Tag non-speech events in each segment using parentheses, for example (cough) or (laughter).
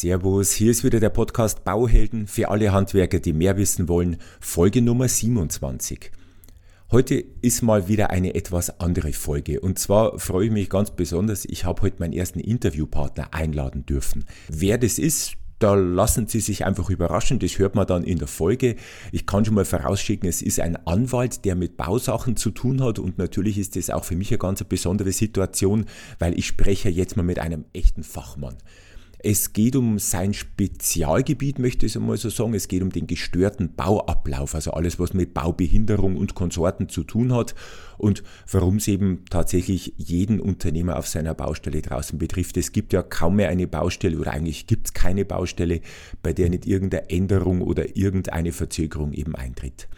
Servus, hier ist wieder der Podcast Bauhelden für alle Handwerker, die mehr wissen wollen, Folge Nummer 27. Heute ist mal wieder eine etwas andere Folge und zwar freue ich mich ganz besonders, ich habe heute meinen ersten Interviewpartner einladen dürfen. Wer das ist, da lassen Sie sich einfach überraschen, das hört man dann in der Folge. Ich kann schon mal vorausschicken, es ist ein Anwalt, der mit Bausachen zu tun hat und natürlich ist das auch für mich eine ganz besondere Situation, weil ich spreche jetzt mal mit einem echten Fachmann. Es geht um sein Spezialgebiet, möchte ich mal so sagen. Es geht um den gestörten Bauablauf, also alles, was mit Baubehinderung und Konsorten zu tun hat und warum es eben tatsächlich jeden Unternehmer auf seiner Baustelle draußen betrifft. Es gibt ja kaum mehr eine Baustelle oder eigentlich gibt es keine Baustelle, bei der nicht irgendeine Änderung oder irgendeine Verzögerung eben eintritt.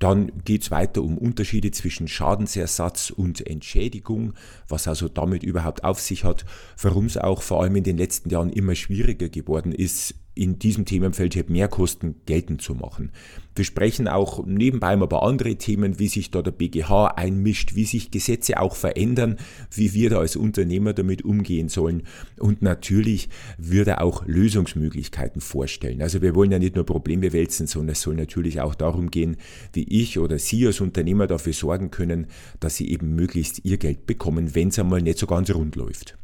Dann geht es weiter um Unterschiede zwischen Schadensersatz und Entschädigung, was also damit überhaupt auf sich hat, warum es auch vor allem in den letzten Jahren immer schwieriger geworden ist, in diesem Themenfeld halt Mehrkosten geltend zu machen. Wir sprechen auch nebenbei über andere Themen, wie sich da der BGH einmischt, wie sich Gesetze auch verändern, wie wir da als Unternehmer damit umgehen sollen. Und natürlich wird er auch Lösungsmöglichkeiten vorstellen. Also wir wollen ja nicht nur Probleme wälzen, sondern es soll natürlich auch darum gehen, wie ich oder Sie als Unternehmer dafür sorgen können, dass Sie eben möglichst Ihr Geld bekommen, wenn es einmal nicht so ganz rund läuft.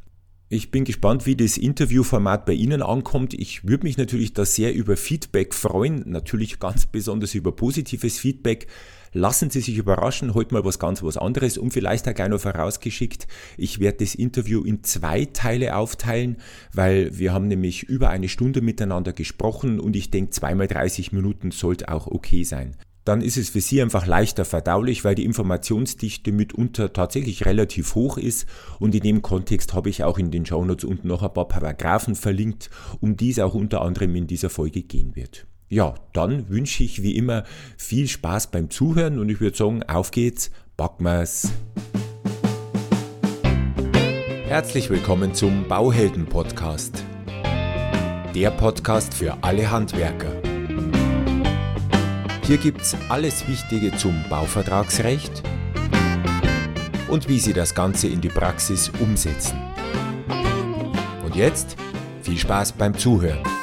Ich bin gespannt, wie das Interviewformat bei Ihnen ankommt. Ich würde mich natürlich da sehr über Feedback freuen, natürlich ganz besonders über positives Feedback. Lassen Sie sich überraschen, heute mal was ganz was anderes und vielleicht auch gleich noch vorausgeschickt. Ich werde das Interview in zwei Teile aufteilen, weil wir haben nämlich über eine Stunde miteinander gesprochen und ich denke, zweimal 30 Minuten sollte auch okay sein dann ist es für Sie einfach leichter verdaulich, weil die Informationsdichte mitunter tatsächlich relativ hoch ist und in dem Kontext habe ich auch in den Shownotes unten noch ein paar Paragraphen verlinkt, um die es auch unter anderem in dieser Folge gehen wird. Ja, dann wünsche ich wie immer viel Spaß beim Zuhören und ich würde sagen, auf geht's, backen wir's. Herzlich willkommen zum Bauhelden Podcast. Der Podcast für alle Handwerker. Hier gibt's alles Wichtige zum Bauvertragsrecht und wie Sie das Ganze in die Praxis umsetzen. Und jetzt viel Spaß beim Zuhören.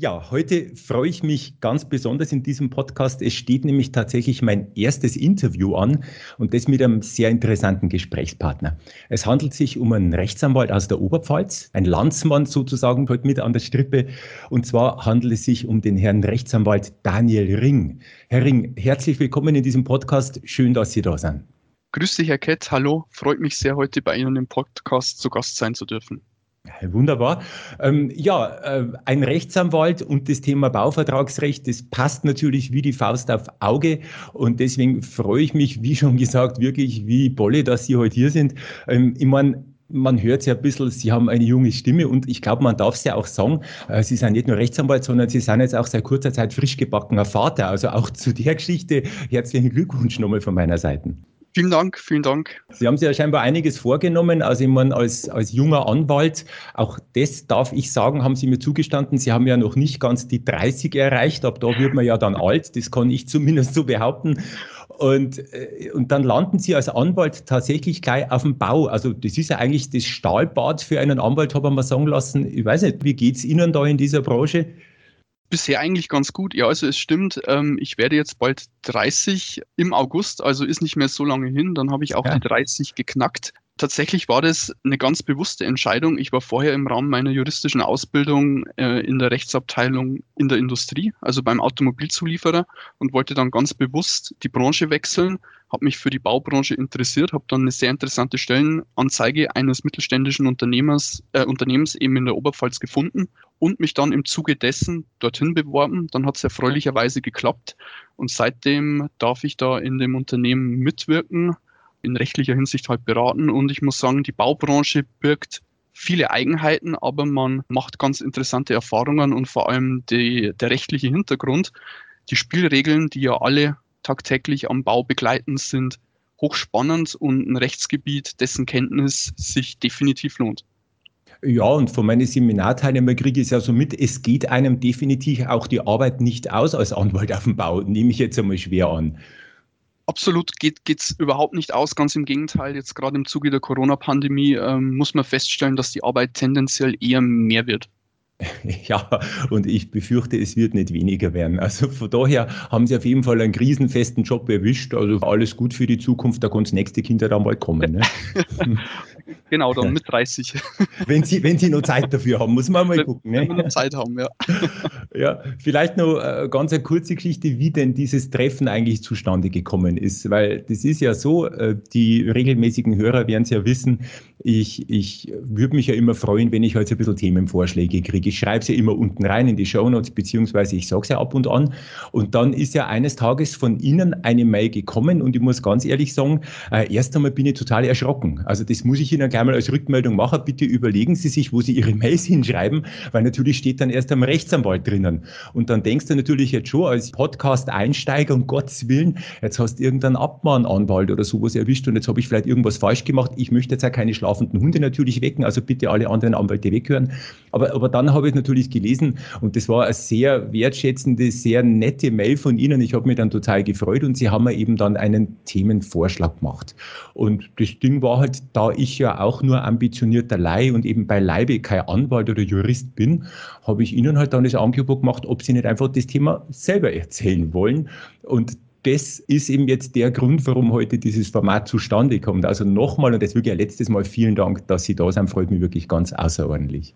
Ja, heute freue ich mich ganz besonders in diesem Podcast. Es steht nämlich tatsächlich mein erstes Interview an und das mit einem sehr interessanten Gesprächspartner. Es handelt sich um einen Rechtsanwalt aus der Oberpfalz, ein Landsmann sozusagen heute mit an der Strippe. Und zwar handelt es sich um den Herrn Rechtsanwalt Daniel Ring. Herr Ring, herzlich willkommen in diesem Podcast. Schön, dass Sie da sind. Grüß dich, Herr Kett. Hallo. Freut mich sehr, heute bei Ihnen im Podcast zu Gast sein zu dürfen. (laughs) Wunderbar. Ähm, ja, äh, ein Rechtsanwalt und das Thema Bauvertragsrecht, das passt natürlich wie die Faust auf Auge. Und deswegen freue ich mich, wie schon gesagt, wirklich wie Bolle, dass Sie heute hier sind. Ähm, ich meine, man hört ja ein bisschen, Sie haben eine junge Stimme und ich glaube, man darf es ja auch sagen, äh, Sie sind nicht nur Rechtsanwalt, sondern Sie sind jetzt auch seit kurzer Zeit frisch gebackener Vater. Also auch zu der Geschichte herzlichen Glückwunsch nochmal von meiner Seite. Vielen Dank, vielen Dank. Sie haben sich ja scheinbar einiges vorgenommen. Also ich meine, als, als junger Anwalt, auch das darf ich sagen, haben Sie mir zugestanden. Sie haben ja noch nicht ganz die 30 erreicht, ab da wird man ja dann alt, das kann ich zumindest so behaupten. Und, äh, und dann landen Sie als Anwalt tatsächlich gleich auf dem Bau. Also das ist ja eigentlich das Stahlbad für einen Anwalt, habe ich mal sagen lassen. Ich weiß nicht, wie geht es Ihnen da in dieser Branche? Bisher eigentlich ganz gut. Ja, also es stimmt, ähm, ich werde jetzt bald 30 im August, also ist nicht mehr so lange hin. Dann habe ich auch ja. die 30 geknackt. Tatsächlich war das eine ganz bewusste Entscheidung. Ich war vorher im Rahmen meiner juristischen Ausbildung äh, in der Rechtsabteilung in der Industrie, also beim Automobilzulieferer und wollte dann ganz bewusst die Branche wechseln habe mich für die Baubranche interessiert, habe dann eine sehr interessante Stellenanzeige eines mittelständischen Unternehmers, äh, Unternehmens eben in der Oberpfalz gefunden und mich dann im Zuge dessen dorthin beworben. Dann hat es erfreulicherweise geklappt und seitdem darf ich da in dem Unternehmen mitwirken, in rechtlicher Hinsicht halt beraten und ich muss sagen, die Baubranche birgt viele Eigenheiten, aber man macht ganz interessante Erfahrungen und vor allem die, der rechtliche Hintergrund, die Spielregeln, die ja alle tagtäglich am Bau begleiten, sind hochspannend und ein Rechtsgebiet, dessen Kenntnis sich definitiv lohnt. Ja, und von meinen Seminarteilnehmern kriege ich es ja so mit, es geht einem definitiv auch die Arbeit nicht aus als Anwalt auf dem Bau, nehme ich jetzt einmal schwer an. Absolut geht es überhaupt nicht aus. Ganz im Gegenteil, jetzt gerade im Zuge der Corona-Pandemie ähm, muss man feststellen, dass die Arbeit tendenziell eher mehr wird. (laughs) Ja, und ich befürchte, es wird nicht weniger werden. Also von daher haben Sie auf jeden Fall einen krisenfesten Job erwischt. Also alles gut für die Zukunft, da kann das nächste Kind dann mal kommen. Ne? (laughs) genau, dann mit 30. (laughs) Wenn Sie, wenn Sie noch Zeit dafür haben, muss man mal gucken. Ne? Wenn wir noch Zeit haben, ja. Ja, vielleicht noch äh, ganz eine kurze Geschichte, wie denn dieses Treffen eigentlich zustande gekommen ist. Weil das ist ja so, äh, die regelmäßigen Hörer werden es ja wissen, ich, ich würde mich ja immer freuen, wenn ich heute halt ein bisschen Themenvorschläge kriege. Ich schreibe sie ja immer unten rein in die Shownotes, beziehungsweise ich sage es ja ab und an. Und dann ist ja eines Tages von Ihnen eine Mail gekommen und ich muss ganz ehrlich sagen, äh, erst einmal bin ich total erschrocken. Also das muss ich Ihnen gleich mal als Rückmeldung machen. Bitte überlegen Sie sich, wo Sie Ihre Mails (laughs) hinschreiben, weil natürlich steht dann erst am Rechtsanwalt drinnen. Und dann denkst du natürlich jetzt schon als Podcast-Einsteiger, um Gottes Willen, jetzt hast du irgendeinen Abmahnanwalt oder sowas erwischt und jetzt habe ich vielleicht irgendwas falsch gemacht. Ich möchte jetzt auch keine Schla schlafenden Hunde natürlich wecken, also bitte alle anderen Anwälte weghören. Aber, aber dann habe ich natürlich gelesen und das war eine sehr wertschätzende, sehr nette Mail von Ihnen. Ich habe mich dann total gefreut und Sie haben mir eben dann einen Themenvorschlag gemacht. Und das Ding war halt, da ich ja auch nur ambitionierter Laie und eben beileibe kein Anwalt oder Jurist bin, habe ich Ihnen halt dann das Angebot gemacht, ob Sie nicht einfach das Thema selber erzählen wollen. Und das ist eben jetzt der Grund, warum heute dieses Format zustande kommt. Also nochmal und das wirklich ein letztes Mal vielen Dank, dass Sie da sind, freut mich wirklich ganz außerordentlich.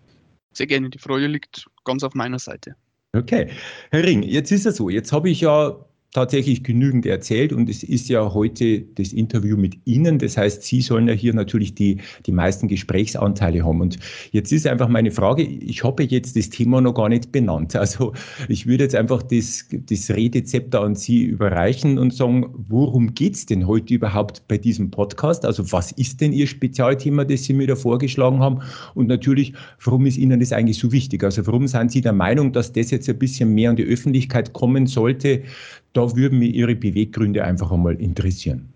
Sehr gerne, die Freude liegt ganz auf meiner Seite. Okay. Herr Ring, jetzt ist es so, jetzt habe ich ja tatsächlich genügend erzählt und es ist ja heute das Interview mit Ihnen. Das heißt, Sie sollen ja hier natürlich die, die meisten Gesprächsanteile haben. Und jetzt ist einfach meine Frage, ich habe jetzt das Thema noch gar nicht benannt. (laughs) Also ich würde jetzt einfach das, das Redezepter an Sie überreichen und sagen, worum geht es denn heute überhaupt bei diesem Podcast? Also was ist denn Ihr Spezialthema, das Sie mir da vorgeschlagen haben? Und natürlich, warum ist Ihnen das eigentlich so wichtig? Also warum sind Sie der Meinung, dass das jetzt ein bisschen mehr an die Öffentlichkeit kommen sollte? Da würden mich Ihre Beweggründe einfach einmal interessieren.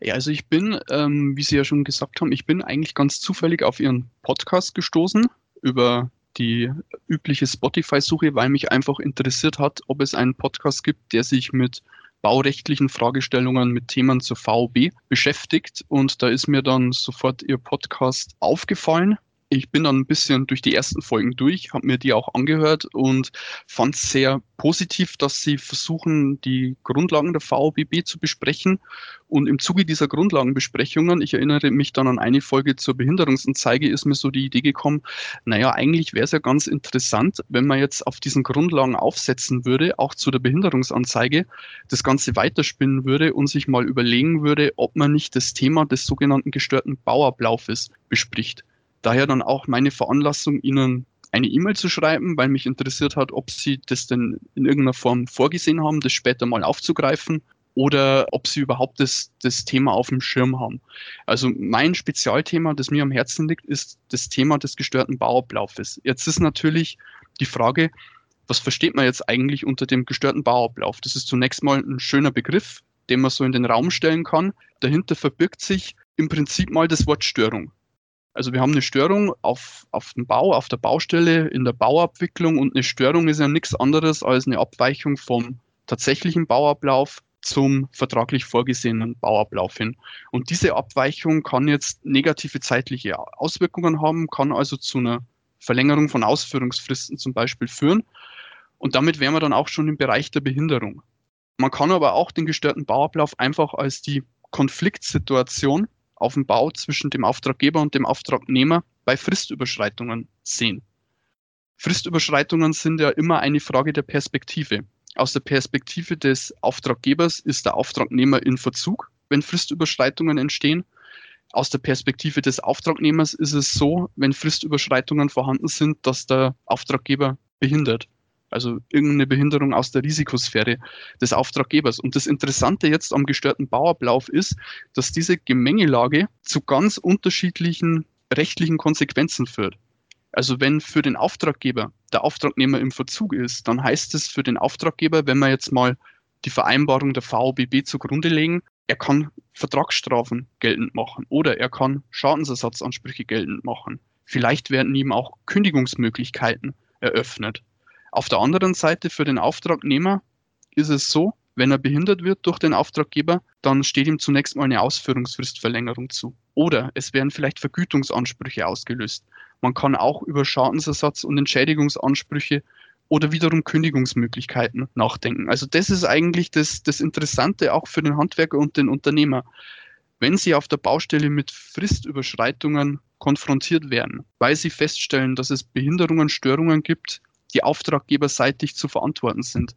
Ja, also ich bin, ähm, wie Sie ja schon gesagt haben, ich bin eigentlich ganz zufällig auf Ihren Podcast gestoßen über die übliche Spotify-Suche, weil mich einfach interessiert hat, ob es einen Podcast gibt, der sich mit baurechtlichen Fragestellungen, mit Themen zur VOB beschäftigt. Und da ist mir dann sofort Ihr Podcast aufgefallen ich bin dann ein bisschen durch die ersten Folgen durch, habe mir die auch angehört und fand es sehr positiv, dass sie versuchen, die Grundlagen der VOBB zu besprechen. Und im Zuge dieser Grundlagenbesprechungen, ich erinnere mich dann an eine Folge zur Behinderungsanzeige, ist mir so die Idee gekommen, naja, eigentlich wäre es ja ganz interessant, wenn man jetzt auf diesen Grundlagen aufsetzen würde, auch zu der Behinderungsanzeige, das Ganze weiterspinnen würde und sich mal überlegen würde, ob man nicht das Thema des sogenannten gestörten Bauablaufes bespricht. Daher dann auch meine Veranlassung, Ihnen eine E-Mail zu schreiben, weil mich interessiert hat, ob Sie das denn in irgendeiner Form vorgesehen haben, das später mal aufzugreifen oder ob Sie überhaupt das, das Thema auf dem Schirm haben. Also mein Spezialthema, das mir am Herzen liegt, ist das Thema des gestörten Bauablaufes. Jetzt ist natürlich die Frage, was versteht man jetzt eigentlich unter dem gestörten Bauablauf? Das ist zunächst mal ein schöner Begriff, den man so in den Raum stellen kann. Dahinter verbirgt sich im Prinzip mal das Wort Störung. Also wir haben eine Störung auf, auf dem Bau, auf der Baustelle, in der Bauabwicklung und eine Störung ist ja nichts anderes als eine Abweichung vom tatsächlichen Bauablauf zum vertraglich vorgesehenen Bauablauf hin. Und diese Abweichung kann jetzt negative zeitliche Auswirkungen haben, kann also zu einer Verlängerung von Ausführungsfristen zum Beispiel führen. Und damit wären wir dann auch schon im Bereich der Behinderung. Man kann aber auch den gestörten Bauablauf einfach als die Konfliktsituation auf dem Bau zwischen dem Auftraggeber und dem Auftragnehmer bei Fristüberschreitungen sehen. Fristüberschreitungen sind ja immer eine Frage der Perspektive. Aus der Perspektive des Auftraggebers ist der Auftragnehmer in Verzug, wenn Fristüberschreitungen entstehen. Aus der Perspektive des Auftragnehmers ist es so, wenn Fristüberschreitungen vorhanden sind, dass der Auftraggeber behindert also irgendeine Behinderung aus der Risikosphäre des Auftraggebers. Und das Interessante jetzt am gestörten Bauablauf ist, dass diese Gemengelage zu ganz unterschiedlichen rechtlichen Konsequenzen führt. Also wenn für den Auftraggeber der Auftragnehmer im Verzug ist, dann heißt es für den Auftraggeber, wenn wir jetzt mal die Vereinbarung der VOBB zugrunde legen, er kann Vertragsstrafen geltend machen oder er kann Schadensersatzansprüche geltend machen. Vielleicht werden ihm auch Kündigungsmöglichkeiten eröffnet. Auf der anderen Seite für den Auftragnehmer ist es so, Wenn er behindert wird durch den Auftraggeber, dann steht ihm zunächst mal eine Ausführungsfristverlängerung zu. Oder es werden vielleicht Vergütungsansprüche ausgelöst. Man kann auch über Schadensersatz und Entschädigungsansprüche oder wiederum Kündigungsmöglichkeiten nachdenken. Also das ist eigentlich das, das Interessante auch für den Handwerker und den Unternehmer. Wenn sie auf der Baustelle mit Fristüberschreitungen konfrontiert werden, weil sie feststellen, dass es Behinderungen, Störungen gibt, die auftraggeberseitig zu verantworten sind,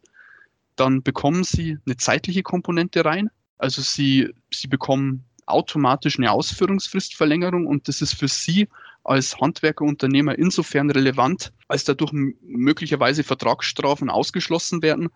dann bekommen sie eine zeitliche Komponente rein. Also sie, sie bekommen automatisch eine Ausführungsfristverlängerung und das ist für sie als Handwerkerunternehmer insofern relevant, als dadurch möglicherweise Vertragsstrafen ausgeschlossen werden,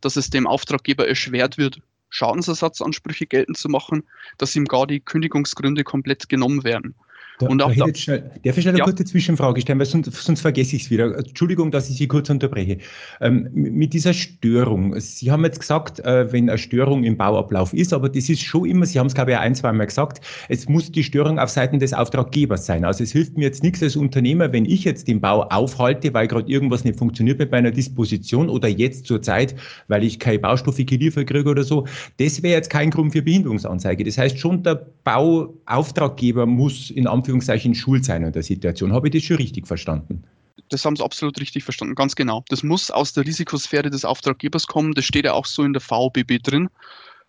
dass es dem Auftraggeber erschwert wird, Schadensersatzansprüche geltend zu machen, dass ihm gar die Kündigungsgründe komplett genommen werden. Da, und auch da, da schnell, darf ich schnell eine ja. kurze Zwischenfrage stellen, weil sonst, sonst vergesse ich es wieder. Entschuldigung, dass ich Sie kurz unterbreche. Ähm, mit dieser Störung, Sie haben jetzt gesagt, äh, wenn eine Störung im Bauablauf ist, aber das ist schon immer, Sie haben es glaube ich ein, zwei Mal gesagt, es muss die Störung auf Seiten des Auftraggebers sein. Also es hilft mir jetzt nichts als Unternehmer, wenn ich jetzt den Bau aufhalte, weil gerade irgendwas nicht funktioniert mit meiner Disposition oder jetzt zur Zeit, weil ich keine Baustoffe geliefert kriege oder so. Das wäre jetzt kein Grund für Behinderungsanzeige. Das heißt schon, der Bauauftraggeber muss in Anführungszeichen Anführungszeichen schuld sein in der Situation. Habe ich das schon richtig verstanden? Das haben Sie absolut richtig verstanden, ganz genau. Das muss aus der Risikosphäre des Auftraggebers kommen. Das steht ja auch so in der VBB drin.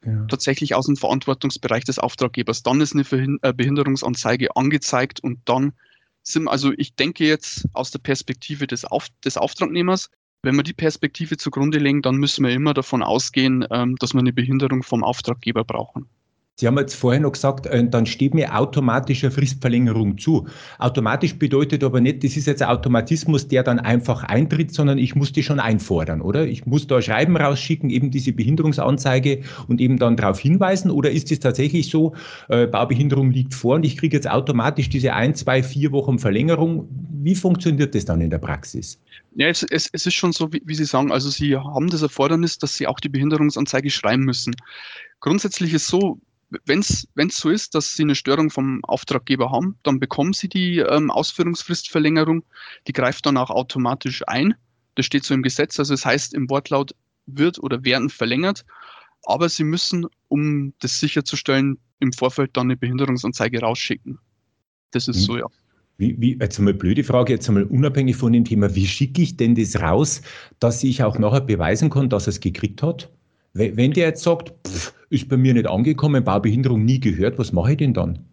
Ja. Tatsächlich aus dem Verantwortungsbereich des Auftraggebers. Dann ist eine äh, Behinderungsanzeige angezeigt und dann sind, also ich denke jetzt aus der Perspektive des, Auf, des Auftragnehmers, wenn wir die Perspektive zugrunde legen, dann müssen wir immer davon ausgehen, ähm, dass wir eine Behinderung vom Auftraggeber brauchen. Sie haben jetzt vorher noch gesagt, äh, dann steht mir automatisch eine Fristverlängerung zu. Automatisch bedeutet aber nicht, das ist jetzt ein Automatismus, der dann einfach eintritt, sondern ich muss die schon einfordern, oder? Ich muss da Schreiben rausschicken, eben diese Behinderungsanzeige und eben dann darauf hinweisen. Oder ist es tatsächlich so, äh, Baubehinderung liegt vor und ich kriege jetzt automatisch diese ein, zwei, vier Wochen Verlängerung? Wie funktioniert das dann in der Praxis? Ja, es, es, es ist schon so, wie, wie Sie sagen. Also Sie haben das Erfordernis, dass Sie auch die Behinderungsanzeige schreiben müssen. Grundsätzlich ist so, wenn es so ist, dass Sie eine Störung vom Auftraggeber haben, dann bekommen Sie die ähm, Ausführungsfristverlängerung. Die greift dann auch automatisch ein. Das steht so im Gesetz. Also es das heißt im Wortlaut wird oder werden verlängert. Aber Sie müssen, um das sicherzustellen, im Vorfeld dann eine Behinderungsanzeige rausschicken. Das ist hm. so, ja. Wie, wie, jetzt einmal blöde Frage, jetzt einmal unabhängig von dem Thema, wie schicke ich denn das raus, dass ich auch nachher beweisen kann, dass er es gekriegt hat? Wenn der jetzt sagt, pff, ist bei mir nicht angekommen, Baubehinderung nie gehört, was mache ich denn dann?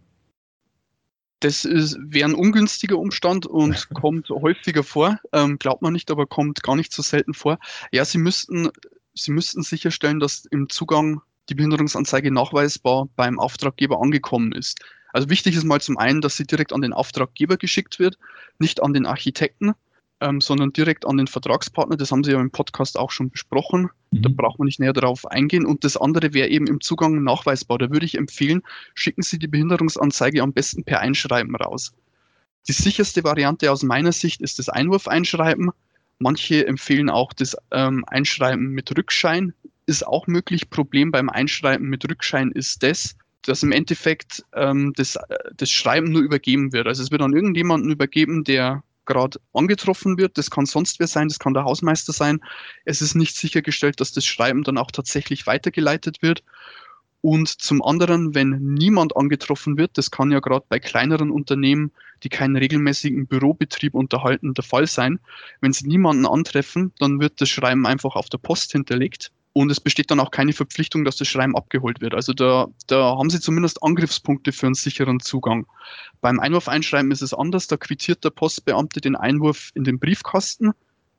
Das wäre ein ungünstiger Umstand und (laughs) kommt häufiger vor. Ähm, glaubt man nicht, aber kommt gar nicht so selten vor. Ja, Sie müssten, Sie müssten sicherstellen, dass im Zugang die Behinderungsanzeige nachweisbar beim Auftraggeber angekommen ist. Also wichtig ist mal zum einen, dass sie direkt an den Auftraggeber geschickt wird, nicht an den Architekten ähm, sondern direkt an den Vertragspartner. Das haben Sie ja im Podcast auch schon besprochen. Mhm. Da braucht man nicht näher darauf eingehen. Und das andere wäre eben im Zugang nachweisbar. Da würde ich empfehlen, schicken Sie die Behinderungsanzeige am besten per Einschreiben raus. Die sicherste Variante aus meiner Sicht ist das Einwurfeinschreiben. Manche empfehlen auch das ähm, Einschreiben mit Rückschein. Ist auch möglich. Problem beim Einschreiben mit Rückschein ist das, dass im Endeffekt ähm, das, äh, das Schreiben nur übergeben wird. Also es wird an irgendjemanden übergeben, der gerade angetroffen wird. Das kann sonst wer sein, das kann der Hausmeister sein. Es ist nicht sichergestellt, dass das Schreiben dann auch tatsächlich weitergeleitet wird. Und zum anderen, wenn niemand angetroffen wird, das kann ja gerade bei kleineren Unternehmen, die keinen regelmäßigen Bürobetrieb unterhalten, der Fall sein. Wenn sie niemanden antreffen, dann wird das Schreiben einfach auf der Post hinterlegt und es besteht dann auch keine Verpflichtung, dass das Schreiben abgeholt wird. Also da, da haben Sie zumindest Angriffspunkte für einen sicheren Zugang. Beim Einwurfeinschreiben ist es anders. Da quittiert der Postbeamte den Einwurf in den Briefkasten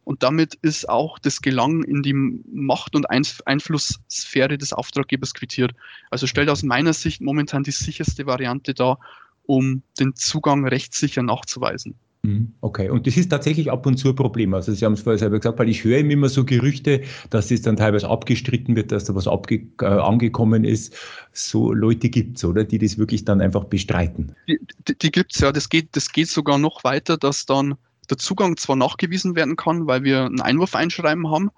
und damit ist auch das Gelangen in die Macht- und Einflusssphäre des Auftraggebers quittiert. Also stellt aus meiner Sicht momentan die sicherste Variante dar, um den Zugang rechtssicher nachzuweisen. Mhm. Okay, und das ist tatsächlich ab und zu ein Problem. Also Sie haben es vorher selber gesagt, weil ich höre immer so Gerüchte, dass das dann teilweise abgestritten wird, dass da was abge äh, angekommen ist. So Leute gibt es, oder? Die das wirklich dann einfach bestreiten. Die, die, die gibt es, ja. Das geht, das geht sogar noch weiter, dass dann der Zugang zwar nachgewiesen werden kann, weil wir ein Einwurfeinschreiben haben,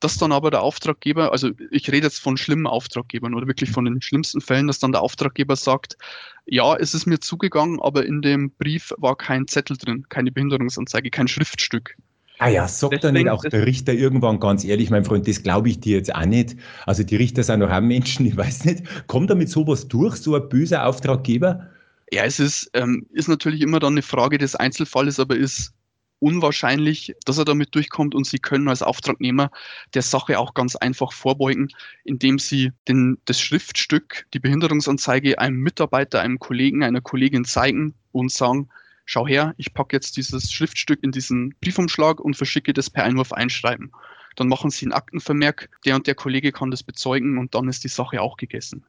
dass dann aber der Auftraggeber, also ich rede jetzt von schlimmen Auftraggebern oder wirklich von den schlimmsten Fällen, dass dann der Auftraggeber sagt, ja, es ist mir zugegangen, aber in dem Brief war kein Zettel drin, keine Behinderungsanzeige, kein Schriftstück. Ah ja, sagt Deswegen, da nicht auch der Richter irgendwann ganz ehrlich, mein Freund, das glaube ich dir jetzt auch nicht. Also die Richter sind doch auch Menschen, (laughs) ich weiß nicht. Kommt da mit sowas durch, so ein böser Auftraggeber? Ja, es ist, ähm, ist natürlich immer dann eine Frage des Einzelfalles, aber ist unwahrscheinlich, dass er damit durchkommt und Sie können als Auftragnehmer der Sache auch ganz einfach vorbeugen, indem Sie den, das Schriftstück, die Behinderungsanzeige einem Mitarbeiter, einem Kollegen, einer Kollegin zeigen und sagen, schau her, ich packe jetzt dieses Schriftstück in diesen Briefumschlag und verschicke das per Einwurf einschreiben. Dann machen Sie einen Aktenvermerk, der und der Kollege kann das bezeugen und dann ist die Sache auch gegessen.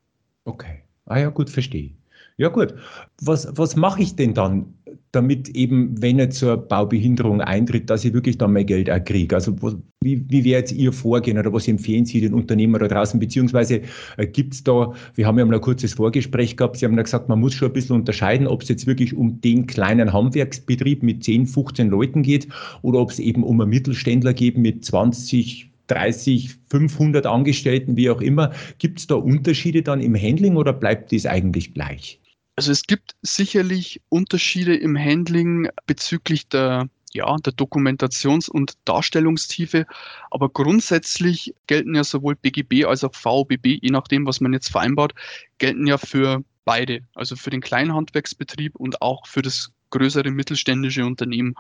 Okay. Ah ja, gut, verstehe. Ja gut, was, was mache ich denn dann, damit eben, wenn so eine Baubehinderung eintritt, dass ich wirklich dann mein Geld auch kriege? Also wie, wie wäre jetzt Ihr Vorgehen oder was empfehlen Sie den Unternehmern da draußen? Beziehungsweise äh, gibt es da, wir haben ja mal ein kurzes Vorgespräch gehabt, Sie haben ja gesagt, man muss schon ein bisschen unterscheiden, ob es jetzt wirklich um den kleinen Handwerksbetrieb mit 10, 15 Leuten geht oder ob es eben um einen Mittelständler geht mit 20, 30, 500 Angestellten, wie auch immer. Gibt es da Unterschiede dann im Handling oder bleibt das eigentlich gleich? Also es gibt sicherlich Unterschiede im Handling bezüglich der, ja, der Dokumentations- und Darstellungstiefe, aber grundsätzlich gelten ja sowohl BGB als auch VOBB, je nachdem, was man jetzt vereinbart, gelten ja für beide, also für den kleinen Handwerksbetrieb und auch für das größere mittelständische Unternehmen.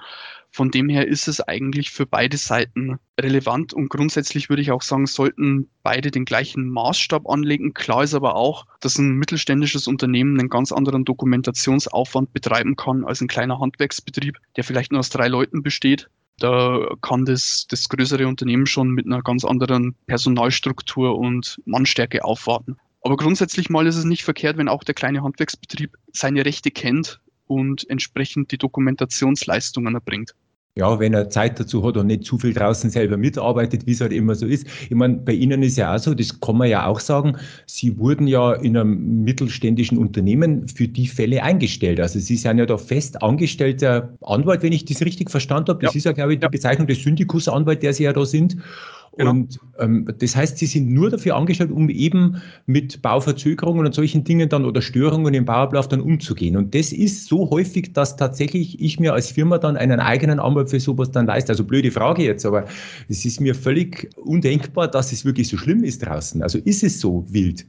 Von dem her ist es eigentlich für beide Seiten relevant und grundsätzlich würde ich auch sagen, sollten beide den gleichen Maßstab anlegen. Klar ist aber auch, dass ein mittelständisches Unternehmen einen ganz anderen Dokumentationsaufwand betreiben kann als ein kleiner Handwerksbetrieb, der vielleicht nur aus drei Leuten besteht. Da kann das, das größere Unternehmen schon mit einer ganz anderen Personalstruktur und Mannstärke aufwarten. Aber grundsätzlich mal ist es nicht verkehrt, wenn auch der kleine Handwerksbetrieb seine Rechte kennt und entsprechend die Dokumentationsleistungen erbringt. Ja, wenn er Zeit dazu hat und nicht zu viel draußen selber mitarbeitet, wie es halt immer so ist. Ich meine, bei Ihnen ist ja auch so, das kann man ja auch sagen, Sie wurden ja in einem mittelständischen Unternehmen für die Fälle eingestellt. Also Sie sind ja da fest angestellter Anwalt, wenn ich das richtig verstanden habe. Das ja. ist ja, glaube ich, die Bezeichnung des Syndikusanwalt, der Sie ja da sind. Genau. Und ähm, das heißt, sie sind nur dafür angestellt, um eben mit Bauverzögerungen und solchen Dingen dann oder Störungen im Bauablauf dann umzugehen. Und das ist so häufig, dass tatsächlich ich mir als Firma dann einen eigenen Anwalt für sowas dann leiste. Also blöde Frage jetzt, aber es ist mir völlig undenkbar, dass es wirklich so schlimm ist draußen. Also ist es so wild?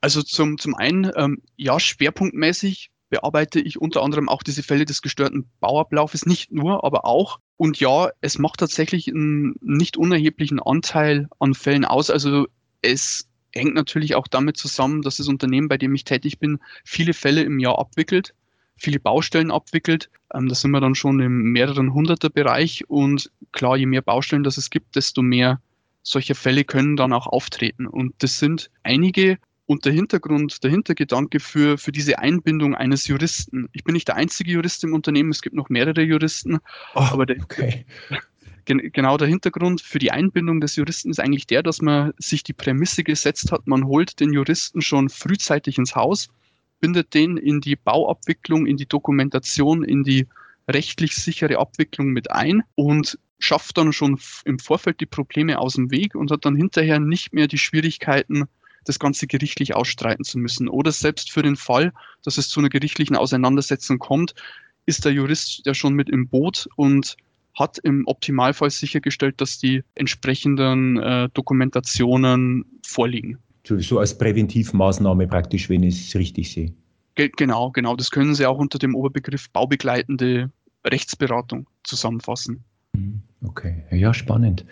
Also zum, zum einen, ähm, ja, schwerpunktmäßig bearbeite ich unter anderem auch diese Fälle des gestörten Bauablaufes, nicht nur, aber auch. Und ja, es macht tatsächlich einen nicht unerheblichen Anteil an Fällen aus. Also es hängt natürlich auch damit zusammen, dass das Unternehmen, bei dem ich tätig bin, viele Fälle im Jahr abwickelt, viele Baustellen abwickelt. Ähm, da sind wir dann schon im mehreren hunderter Bereich. Und klar, je mehr Baustellen das es gibt, desto mehr solche Fälle können dann auch auftreten. Und das sind einige, und der Hintergrund, der Hintergedanke für, für diese Einbindung eines Juristen. Ich bin nicht der einzige Jurist im Unternehmen, es gibt noch mehrere Juristen. Oh, aber der, okay. (laughs) genau der Hintergrund für die Einbindung des Juristen ist eigentlich der, dass man sich die Prämisse gesetzt hat, man holt den Juristen schon frühzeitig ins Haus, bindet den in die Bauabwicklung, in die Dokumentation, in die rechtlich sichere Abwicklung mit ein und schafft dann schon im Vorfeld die Probleme aus dem Weg und hat dann hinterher nicht mehr die Schwierigkeiten, das Ganze gerichtlich ausstreiten zu müssen. Oder selbst für den Fall, dass es zu einer gerichtlichen Auseinandersetzung kommt, ist der Jurist ja schon mit im Boot und hat im Optimalfall sichergestellt, dass die entsprechenden äh, Dokumentationen vorliegen. So als Präventivmaßnahme praktisch, wenn ich es richtig sehe. Ge genau, genau. Das können Sie auch unter dem Oberbegriff baubegleitende Rechtsberatung zusammenfassen. Mhm, okay, ja, spannend.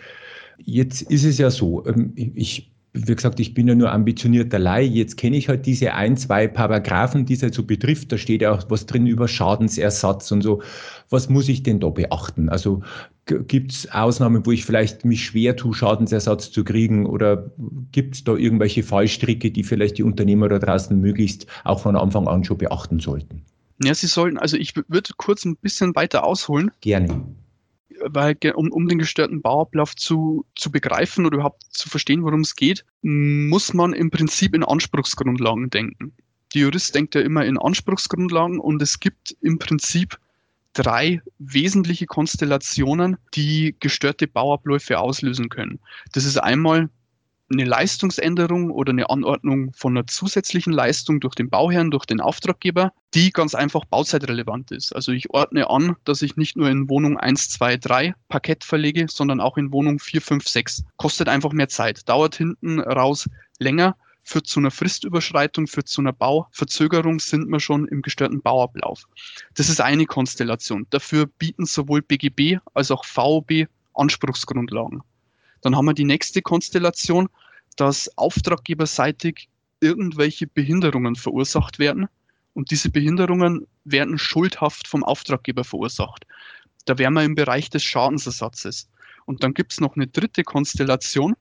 Jetzt ist es ja so, ähm, ich wie gesagt, ich bin ja nur ambitionierter Laie. Jetzt kenne ich halt diese ein, zwei Paragraphen, die es halt so betrifft. Da steht ja auch was drin über Schadensersatz und so. Was muss ich denn da beachten? Also gibt es Ausnahmen, wo ich vielleicht mich schwer tue, Schadensersatz zu kriegen? Oder gibt es da irgendwelche Fallstricke, die vielleicht die Unternehmer da draußen möglichst auch von Anfang an schon beachten sollten? Ja, Sie sollten, also ich würde kurz ein bisschen weiter ausholen. Gerne weil um, um den gestörten Bauablauf zu, zu begreifen oder überhaupt zu verstehen, worum es geht, muss man im Prinzip in Anspruchsgrundlagen denken. Die Jurist denkt ja immer in Anspruchsgrundlagen und es gibt im Prinzip drei wesentliche Konstellationen, die gestörte Bauabläufe auslösen können. Das ist einmal eine Leistungsänderung oder eine Anordnung von einer zusätzlichen Leistung durch den Bauherrn, durch den Auftraggeber, die ganz einfach bauzeitrelevant ist. Also ich ordne an, dass ich nicht nur in Wohnung 1, 2, 3 Parkett verlege, sondern auch in Wohnung 4, 5, 6. Kostet einfach mehr Zeit, dauert hinten raus länger, führt zu einer Fristüberschreitung, führt zu einer Bauverzögerung, sind wir schon im gestörten Bauablauf. Das ist eine Konstellation. Dafür bieten sowohl BGB als auch VOB Anspruchsgrundlagen. Dann haben wir die nächste Konstellation, dass auftraggeberseitig irgendwelche Behinderungen verursacht werden und diese Behinderungen werden schuldhaft vom Auftraggeber verursacht. Da wären wir im Bereich des Schadensersatzes. Und dann gibt es noch eine dritte Konstellation,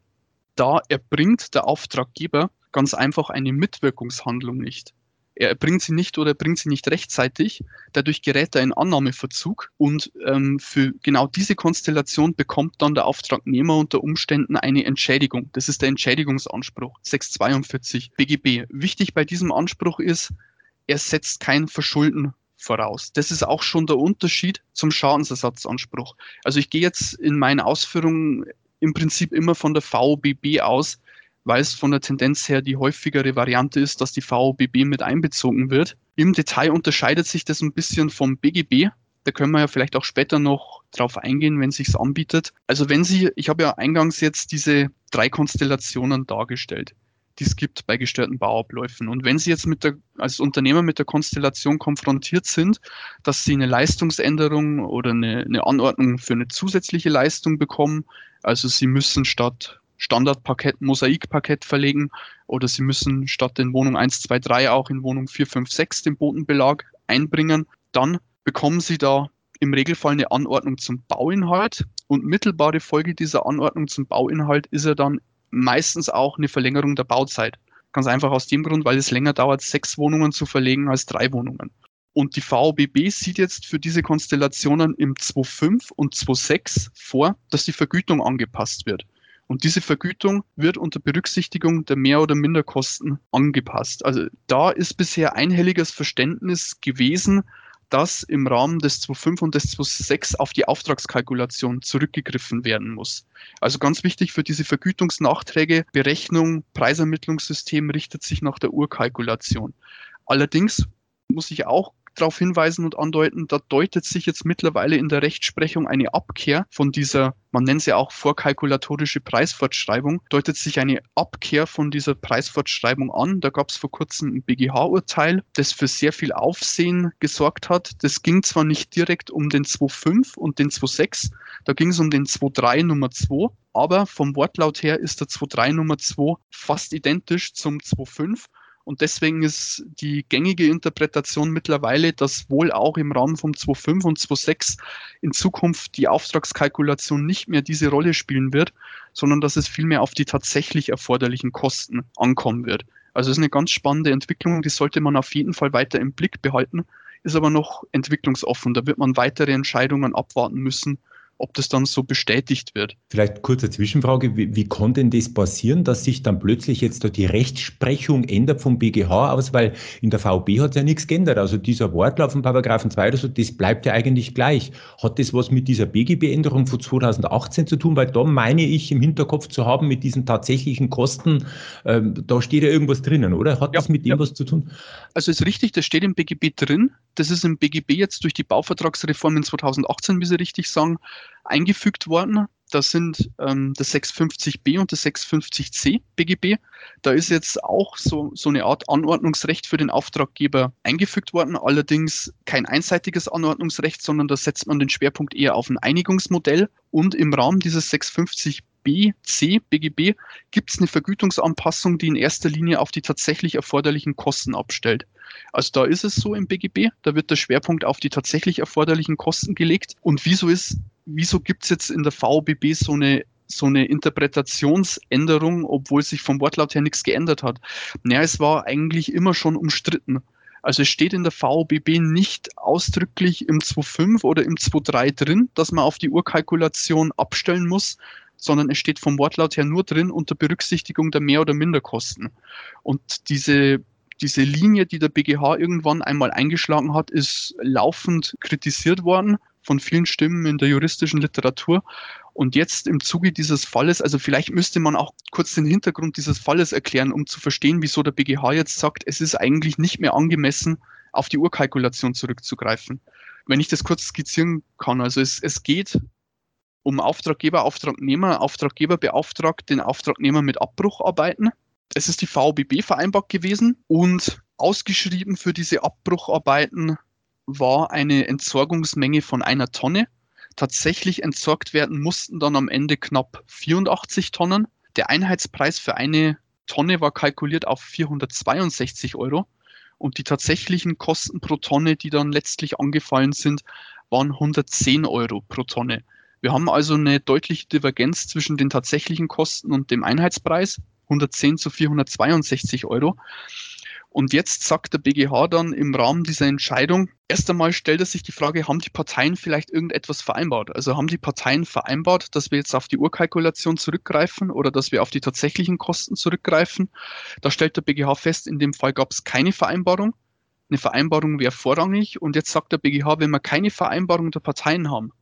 da erbringt der Auftraggeber ganz einfach eine Mitwirkungshandlung nicht. Er erbringt sie nicht oder bringt sie nicht rechtzeitig. Dadurch gerät er in Annahmeverzug und ähm, für genau diese Konstellation bekommt dann der Auftragnehmer unter Umständen eine Entschädigung. Das ist der Entschädigungsanspruch 642 BGB. Wichtig bei diesem Anspruch ist, er setzt kein Verschulden voraus. Das ist auch schon der Unterschied zum Schadensersatzanspruch. Also ich gehe jetzt in meinen Ausführungen im Prinzip immer von der VBB aus, weil es von der Tendenz her die häufigere Variante ist, dass die VOBB mit einbezogen wird. Im Detail unterscheidet sich das ein bisschen vom BGB. Da können wir ja vielleicht auch später noch drauf eingehen, wenn es sich anbietet. Also wenn Sie, ich habe ja eingangs jetzt diese drei Konstellationen dargestellt, die es gibt bei gestörten Bauabläufen. Und wenn Sie jetzt mit der, als Unternehmer mit der Konstellation konfrontiert sind, dass Sie eine Leistungsänderung oder eine, eine Anordnung für eine zusätzliche Leistung bekommen, also Sie müssen statt Standardparkett, Mosaikparkett verlegen oder Sie müssen statt in Wohnung 1, 2, 3 auch in Wohnung 4, 5, 6 den Bodenbelag einbringen. Dann bekommen Sie da im Regelfall eine Anordnung zum Bauinhalt und mittelbare Folge dieser Anordnung zum Bauinhalt ist ja dann meistens auch eine Verlängerung der Bauzeit. Ganz einfach aus dem Grund, weil es länger dauert, sechs Wohnungen zu verlegen als drei Wohnungen. Und die VOBB sieht jetzt für diese Konstellationen im 2.5 und 2.6 vor, dass die Vergütung angepasst wird. Und diese Vergütung wird unter Berücksichtigung der Mehr- oder Minderkosten angepasst. Also da ist bisher einhelliges Verständnis gewesen, dass im Rahmen des 2.5 und des 2.6 auf die Auftragskalkulation zurückgegriffen werden muss. Also ganz wichtig für diese Vergütungsnachträge, Berechnung, Preisermittlungssystem richtet sich nach der Urkalkulation. Allerdings muss ich auch darauf hinweisen und andeuten, da deutet sich jetzt mittlerweile in der Rechtsprechung eine Abkehr von dieser, man nennt sie auch vorkalkulatorische Preisfortschreibung, deutet sich eine Abkehr von dieser Preisfortschreibung an. Da gab es vor kurzem ein BGH-Urteil, das für sehr viel Aufsehen gesorgt hat. Das ging zwar nicht direkt um den 2.5 und den 2.6, da ging es um den 2.3 Nummer 2, aber vom Wortlaut her ist der 2.3 Nummer 2 fast identisch zum 2.5 und deswegen ist die gängige Interpretation mittlerweile, dass wohl auch im Rahmen vom 2.5 und 2.6 in Zukunft die Auftragskalkulation nicht mehr diese Rolle spielen wird, sondern dass es vielmehr auf die tatsächlich erforderlichen Kosten ankommen wird. Also es ist eine ganz spannende Entwicklung, die sollte man auf jeden Fall weiter im Blick behalten, ist aber noch entwicklungsoffen. Da wird man weitere Entscheidungen abwarten müssen, ob das dann so bestätigt wird. Vielleicht kurze Zwischenfrage, wie, wie konnte denn das passieren, dass sich dann plötzlich jetzt da die Rechtsprechung ändert vom BGH aus, weil in der VB hat ja nichts geändert. Also dieser Wortlauf von Paragraphen 2 oder so, das bleibt ja eigentlich gleich. Hat das was mit dieser BGB-Änderung von 2018 zu tun? Weil da meine ich im Hinterkopf zu haben mit diesen tatsächlichen Kosten, ähm, da steht ja irgendwas drinnen, oder? Hat ja, das mit dem ja. was zu tun? Also ist richtig, das steht im BGB drin. Das ist im BGB jetzt durch die Bauvertragsreform in 2018, wie Sie richtig sagen, eingefügt worden. Das sind ähm, das 650b und das 650c BGB. Da ist jetzt auch so, so eine Art Anordnungsrecht für den Auftraggeber eingefügt worden, allerdings kein einseitiges Anordnungsrecht, sondern da setzt man den Schwerpunkt eher auf ein Einigungsmodell. Und im Rahmen dieses 650 B, C, BGB gibt es eine Vergütungsanpassung, die in erster Linie auf die tatsächlich erforderlichen Kosten abstellt. Also da ist es so im BGB, da wird der Schwerpunkt auf die tatsächlich erforderlichen Kosten gelegt. Und wieso wieso gibt es jetzt in der VBB so eine so eine Interpretationsänderung, obwohl sich vom Wortlaut her nichts geändert hat. Naja, es war eigentlich immer schon umstritten. Also es steht in der VBB nicht ausdrücklich im 2.5 oder im 2.3 drin, dass man auf die Urkalkulation abstellen muss, sondern es steht vom Wortlaut her nur drin unter Berücksichtigung der Mehr- oder Minderkosten. Und diese diese Linie, die der BGH irgendwann einmal eingeschlagen hat, ist laufend kritisiert worden von vielen Stimmen in der juristischen Literatur. Und jetzt im Zuge dieses Falles, also vielleicht müsste man auch kurz den Hintergrund dieses Falles erklären, um zu verstehen, wieso der BGH jetzt sagt, es ist eigentlich nicht mehr angemessen, auf die Urkalkulation zurückzugreifen. Wenn ich das kurz skizzieren kann, also es, es geht um Auftraggeber, Auftragnehmer. Auftraggeber beauftragt den Auftragnehmer mit Abbrucharbeiten. Es ist die VBB vereinbart gewesen und ausgeschrieben für diese Abbrucharbeiten war eine Entsorgungsmenge von einer Tonne tatsächlich entsorgt werden mussten dann am Ende knapp 84 Tonnen. Der Einheitspreis für eine Tonne war kalkuliert auf 462 Euro und die tatsächlichen Kosten pro Tonne, die dann letztlich angefallen sind, waren 110 Euro pro Tonne. Wir haben also eine deutliche Divergenz zwischen den tatsächlichen Kosten und dem Einheitspreis, 110 zu 462 Euro. Und jetzt sagt der BGH dann im Rahmen dieser Entscheidung, erst einmal stellt er sich die Frage, haben die Parteien vielleicht irgendetwas vereinbart? Also haben die Parteien vereinbart, dass wir jetzt auf die Urkalkulation zurückgreifen oder dass wir auf die tatsächlichen Kosten zurückgreifen? Da stellt der BGH fest, in dem Fall gab es keine Vereinbarung. Eine Vereinbarung wäre vorrangig. Und jetzt sagt der BGH, wenn wir keine Vereinbarung der Parteien haben,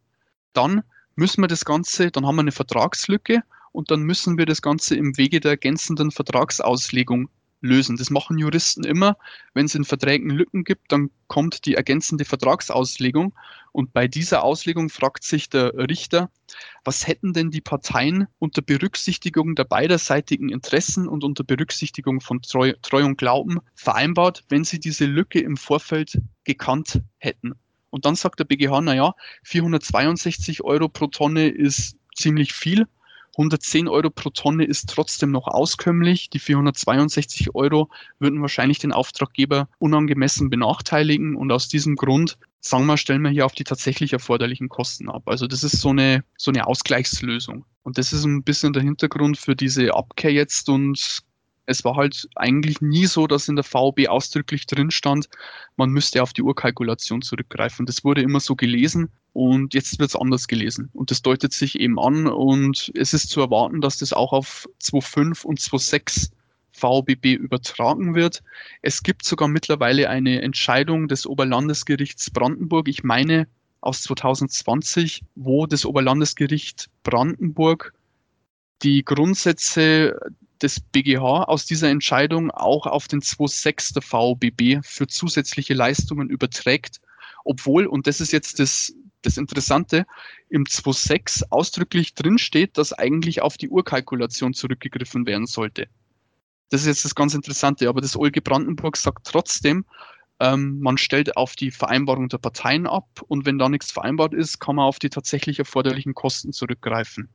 dann müssen wir das Ganze, dann haben wir eine Vertragslücke und dann müssen wir das Ganze im Wege der ergänzenden Vertragsauslegung lösen. Das machen Juristen immer. Wenn es in Verträgen Lücken gibt, dann kommt die ergänzende Vertragsauslegung. Und bei dieser Auslegung fragt sich der Richter, was hätten denn die Parteien unter Berücksichtigung der beiderseitigen Interessen und unter Berücksichtigung von Treu, Treu und Glauben vereinbart, wenn sie diese Lücke im Vorfeld gekannt hätten. Und dann sagt der BGH, naja, 462 Euro pro Tonne ist ziemlich viel. 110 Euro pro Tonne ist trotzdem noch auskömmlich. Die 462 Euro würden wahrscheinlich den Auftraggeber unangemessen benachteiligen und aus diesem Grund sagen wir, stellen wir hier auf die tatsächlich erforderlichen Kosten ab. Also das ist so eine, so eine Ausgleichslösung. Und das ist ein bisschen der Hintergrund für diese Abkehr jetzt und es war halt eigentlich nie so, dass in der VOB ausdrücklich drin stand, man müsste auf die Urkalkulation zurückgreifen. Das wurde immer so gelesen und jetzt wird es anders gelesen. Und das deutet sich eben an und es ist zu erwarten, dass das auch auf 2.5 und 2.6 VBB übertragen wird. Es gibt sogar mittlerweile eine Entscheidung des Oberlandesgerichts Brandenburg, ich meine aus 2020, wo das Oberlandesgericht Brandenburg die Grundsätze des BGH aus dieser Entscheidung auch auf den 2.6 der VBB für zusätzliche Leistungen überträgt, obwohl, und das ist jetzt das, das Interessante, im 2.6 ausdrücklich drinsteht, dass eigentlich auf die Urkalkulation zurückgegriffen werden sollte. Das ist jetzt das ganz Interessante, aber das OLG Brandenburg sagt trotzdem, ähm, man stellt auf die Vereinbarung der Parteien ab und wenn da nichts vereinbart ist, kann man auf die tatsächlich erforderlichen Kosten zurückgreifen.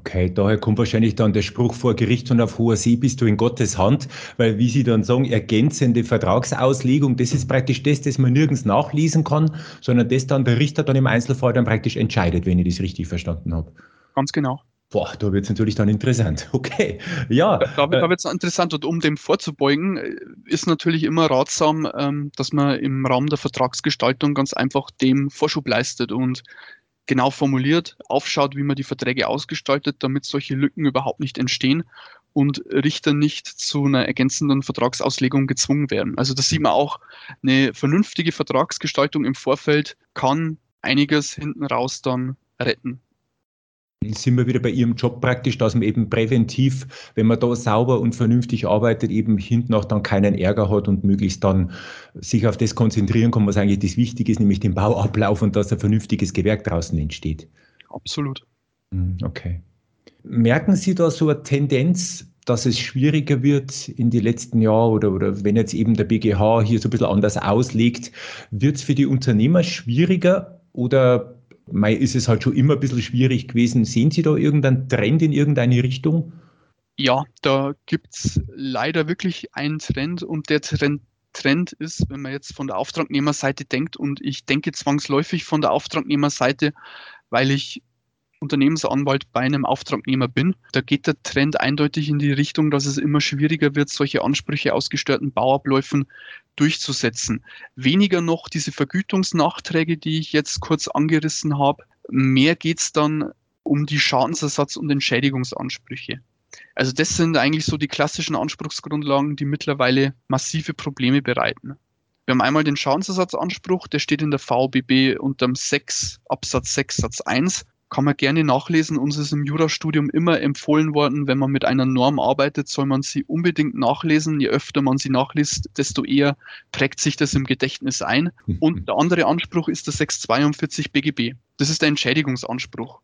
Okay, daher kommt wahrscheinlich dann der Spruch vor Gericht und auf hoher See bist du in Gottes Hand, weil wie Sie dann sagen, ergänzende Vertragsauslegung, das ist praktisch das, das man nirgends nachlesen kann, sondern das dann der Richter dann im Einzelfall dann praktisch entscheidet, wenn ich das richtig verstanden habe. Ganz genau. Boah, da wird es natürlich dann interessant. (laughs) Okay, ja. Da, da wird es interessant und um dem vorzubeugen, äh, ist natürlich immer ratsam, ähm, dass man im Rahmen der Vertragsgestaltung ganz einfach dem Vorschub leistet und genau formuliert, aufschaut, wie man die Verträge ausgestaltet, damit solche Lücken überhaupt nicht entstehen und Richter nicht zu einer ergänzenden Vertragsauslegung gezwungen werden. Also das sieht man auch, eine vernünftige Vertragsgestaltung im Vorfeld kann einiges hinten raus dann retten sind wir wieder bei Ihrem Job praktisch, dass man eben präventiv, wenn man da sauber und vernünftig arbeitet, eben hinten auch dann keinen Ärger hat und möglichst dann sich auf das konzentrieren kann, was eigentlich das Wichtige ist, nämlich den Bauablauf und dass ein vernünftiges Gewerk draußen entsteht. Absolut. Hm, okay. Merken Sie da so eine Tendenz, dass es schwieriger wird in die letzten Jahre oder, oder wenn jetzt eben der BGH hier so ein bisschen anders auslegt, wird es für die Unternehmer schwieriger oder Mei ist es halt schon immer ein bisschen schwierig gewesen. Sehen Sie da irgendeinen Trend in irgendeine Richtung? Ja, da gibt es leider wirklich einen Trend und der Trend, Trend ist, wenn man jetzt von der Auftragnehmerseite denkt und ich denke zwangsläufig von der Auftragnehmerseite, weil ich Unternehmensanwalt bei einem Auftragnehmer bin, da geht der Trend eindeutig in die Richtung, dass es immer schwieriger wird, solche Ansprüche aus gestörten Bauabläufen durchzusetzen. Weniger noch diese Vergütungsnachträge, die ich jetzt kurz angerissen habe. Mehr geht es dann um die Schadensersatz- und Entschädigungsansprüche. Also das sind eigentlich so die klassischen Anspruchsgrundlagen, die mittlerweile massive Probleme bereiten. Wir haben einmal den Schadensersatzanspruch, der steht in der VBB unter dem 6 Absatz 6 Satz 1 kann man gerne nachlesen. Uns ist im Jurastudium immer empfohlen worden, wenn man mit einer Norm arbeitet, soll man sie unbedingt nachlesen. Je öfter man sie nachliest, desto eher prägt sich das im Gedächtnis ein. Mhm. Und der andere Anspruch ist der 642 BGB. Das ist der Entschädigungsanspruch.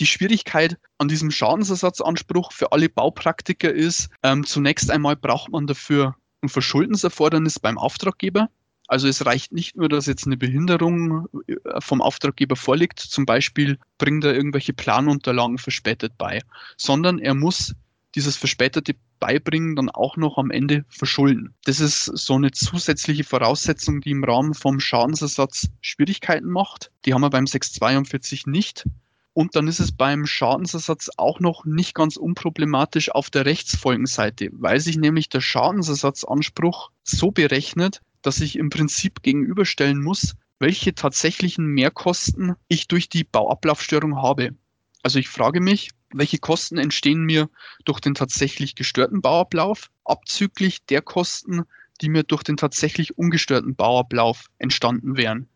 Die Schwierigkeit an diesem Schadensersatzanspruch für alle Baupraktiker ist, ähm, zunächst einmal braucht man dafür ein Verschuldenserfordernis beim Auftraggeber. Also es reicht nicht nur, dass jetzt eine Behinderung äh, vom Auftraggeber vorliegt, zum Beispiel bringt er irgendwelche Planunterlagen verspätet bei, sondern er muss dieses verspätete Beibringen dann auch noch am Ende verschulden. Das ist so eine zusätzliche Voraussetzung, die im Rahmen vom Schadensersatz Schwierigkeiten macht. Die haben wir beim 642 nicht. Und dann ist es beim Schadensersatz auch noch nicht ganz unproblematisch auf der Rechtsfolgenseite, weil sich nämlich der Schadensersatzanspruch so berechnet, dass ich im Prinzip gegenüberstellen muss, welche tatsächlichen Mehrkosten ich durch die Bauablaufstörung habe. Also ich frage mich, welche Kosten entstehen mir durch den tatsächlich gestörten Bauablauf, abzüglich der Kosten, die mir durch den tatsächlich ungestörten Bauablauf entstanden wären.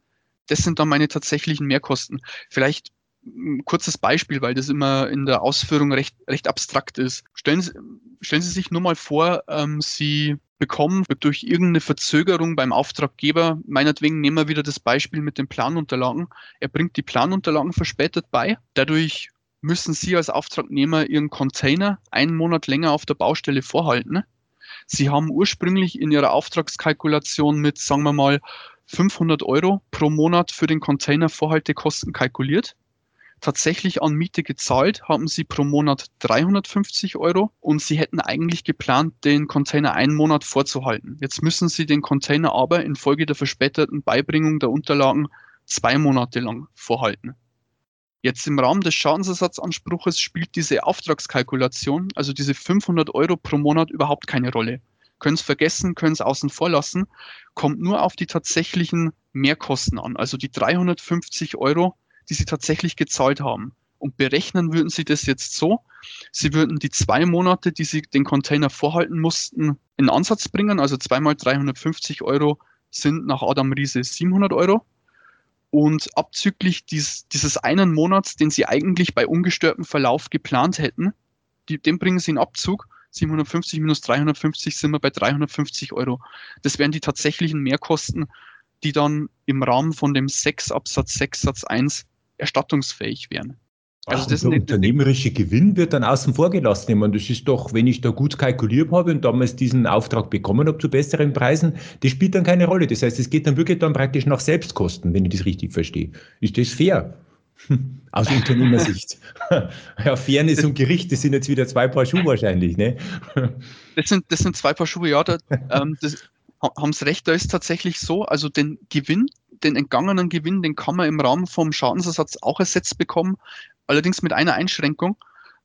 Das sind dann meine tatsächlichen Mehrkosten. Vielleicht ein kurzes Beispiel, weil das immer in der Ausführung recht, recht abstrakt ist. Stellen Sie, stellen Sie sich nur mal vor, ähm, Sie bekommen durch irgendeine Verzögerung beim Auftraggeber, meinetwegen nehmen wir wieder das Beispiel mit den Planunterlagen, er bringt die Planunterlagen verspätet bei, dadurch müssen Sie als Auftragnehmer Ihren Container einen Monat länger auf der Baustelle vorhalten. Sie haben ursprünglich in Ihrer Auftragskalkulation mit, sagen wir mal, 500 Euro pro Monat für den Container Vorhaltekosten kalkuliert tatsächlich an Miete gezahlt haben sie pro Monat 350 Euro und sie hätten eigentlich geplant, den Container einen Monat vorzuhalten. Jetzt müssen sie den Container aber infolge der verspäteten Beibringung der Unterlagen zwei Monate lang vorhalten. Jetzt im Rahmen des Schadensersatzanspruches spielt diese Auftragskalkulation, also diese 500 Euro pro Monat, überhaupt keine Rolle. Können es vergessen, können es außen vor lassen, kommt nur auf die tatsächlichen Mehrkosten an. Also die 350 Euro die sie tatsächlich gezahlt haben. Und berechnen würden sie das jetzt so, sie würden die zwei Monate, die sie den Container vorhalten mussten, in Ansatz bringen. Also zweimal 350 Euro sind nach Adam Riese 700 Euro. Und abzüglich dies, dieses einen Monats, den sie eigentlich bei ungestörtem Verlauf geplant hätten, die, den bringen sie in Abzug. 750 minus 350 sind wir bei 350 Euro. Das wären die tatsächlichen Mehrkosten, die dann im Rahmen von dem 6 Absatz 6 Satz 1 erstattungsfähig wären. Also Ach, das der unternehmerische Gewinn wird dann außen vor gelassen. Ich meine, das ist doch, wenn ich da gut kalkuliert habe und damals diesen Auftrag bekommen habe zu besseren Preisen, das spielt dann keine Rolle. Das heißt, es geht dann wirklich dann praktisch nach Selbstkosten, wenn ich das richtig verstehe. Ist das fair? (laughs) Aus Unternehmersicht. (laughs) ja, Fairness und Gericht, das sind jetzt wieder zwei Paar Schuhe wahrscheinlich, ne? (laughs) Das sind, das sind zwei Paar Schuhe, ja. Da, ähm, das, haben Sie recht, da ist tatsächlich so, also den Gewinn, den entgangenen Gewinn, den kann man im Rahmen vom Schadensersatz auch ersetzt bekommen, allerdings mit einer Einschränkung,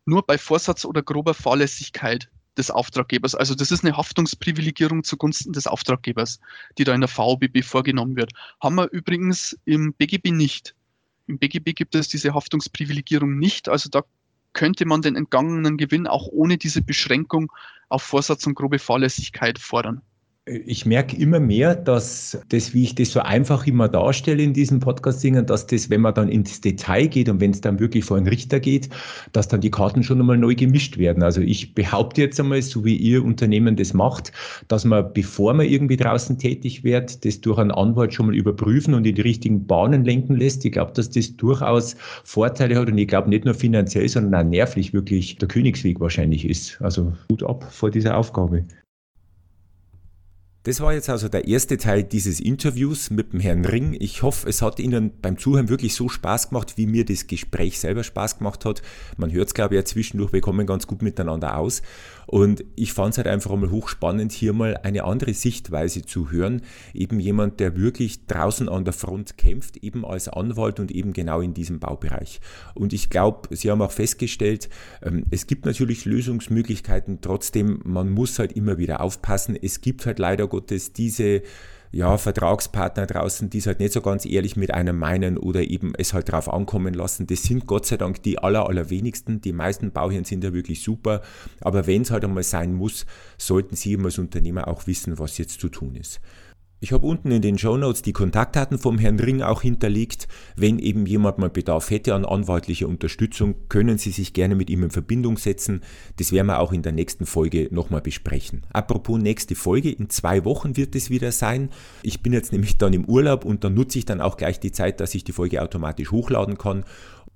nur bei Vorsatz oder grober Fahrlässigkeit des Auftraggebers. Also das ist eine Haftungsprivilegierung zugunsten des Auftraggebers, die da in der VBB vorgenommen wird. Haben wir übrigens im BGB nicht. Im BGB gibt es diese Haftungsprivilegierung nicht, also da könnte man den entgangenen Gewinn auch ohne diese Beschränkung auf Vorsatz und grobe Fahrlässigkeit fordern ich merke immer mehr, dass das, wie ich das so einfach immer darstelle in diesen Podcast-Dingen, dass das, wenn man dann ins Detail geht und wenn es dann wirklich vor einen Richter geht, dass dann die Karten schon einmal neu gemischt werden. Also ich behaupte jetzt einmal, so wie Ihr Unternehmen das macht, dass man, bevor man irgendwie draußen tätig wird, das durch einen Anwalt schon mal überprüfen und in die richtigen Bahnen lenken lässt. Ich glaube, dass das durchaus Vorteile hat und ich glaube nicht nur finanziell, sondern auch nervlich wirklich der Königsweg wahrscheinlich ist. Also gut ab vor dieser Aufgabe. Das war jetzt also der erste Teil dieses Interviews mit dem Herrn Ring. Ich hoffe, es hat Ihnen beim Zuhören wirklich so Spaß gemacht, wie mir das Gespräch selber Spaß gemacht hat. Man hört es, glaube ich, ja zwischendurch, wir kommen ganz gut miteinander aus. Und ich fand es halt einfach einmal hochspannend, hier mal eine andere Sichtweise zu hören. Eben jemand, der wirklich draußen an der Front kämpft, eben als Anwalt und eben genau in diesem Baubereich. Und ich glaube, Sie haben auch festgestellt, ähm, es gibt natürlich Lösungsmöglichkeiten, trotzdem, man muss halt immer wieder aufpassen. Es gibt halt leider Gottes diese ja, Vertragspartner draußen, die es halt nicht so ganz ehrlich mit einem meinen oder eben es halt drauf ankommen lassen. Das sind Gott sei Dank die aller, allerwenigsten. Die meisten Bauherren sind ja wirklich super. Aber wenn es halt einmal sein muss, sollten Sie als Unternehmer auch wissen, was jetzt zu tun ist. Ich habe unten in den Show Notes die Kontaktdaten vom Herrn Ring auch hinterlegt. Wenn eben jemand mal Bedarf hätte an anwaltlicher Unterstützung, können Sie sich gerne mit ihm in Verbindung setzen. Das werden wir auch in der nächsten Folge nochmal besprechen. Apropos nächste Folge, in zwei Wochen wird es wieder sein. Ich bin jetzt nämlich dann im Urlaub und dann nutze ich dann auch gleich die Zeit, dass ich die Folge automatisch hochladen kann.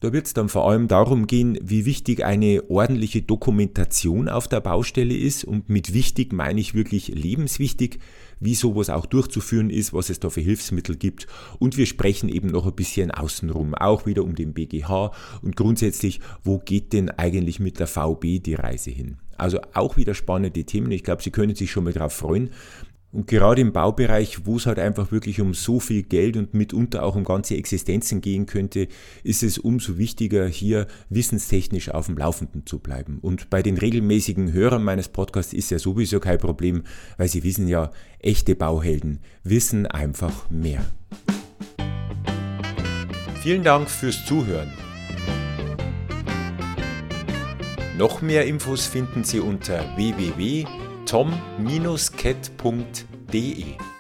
Da wird es dann vor allem darum gehen, wie wichtig eine ordentliche Dokumentation auf der Baustelle ist. Und mit wichtig meine ich wirklich lebenswichtig wie sowas auch durchzuführen ist, was es da für Hilfsmittel gibt. Und wir sprechen eben noch ein bisschen außenrum, auch wieder um den BGH und grundsätzlich, wo geht denn eigentlich mit der VB die Reise hin? Also auch wieder spannende Themen. Ich glaube, Sie können sich schon mal darauf freuen. Und gerade im Baubereich, wo es halt einfach wirklich um so viel Geld und mitunter auch um ganze Existenzen gehen könnte, ist es umso wichtiger, hier wissenstechnisch auf dem Laufenden zu bleiben. Und bei den regelmäßigen Hörern meines Podcasts ist ja sowieso kein Problem, weil sie wissen ja, echte Bauhelden wissen einfach mehr. Vielen Dank fürs Zuhören. Noch mehr Infos finden Sie unter www tom-cat.de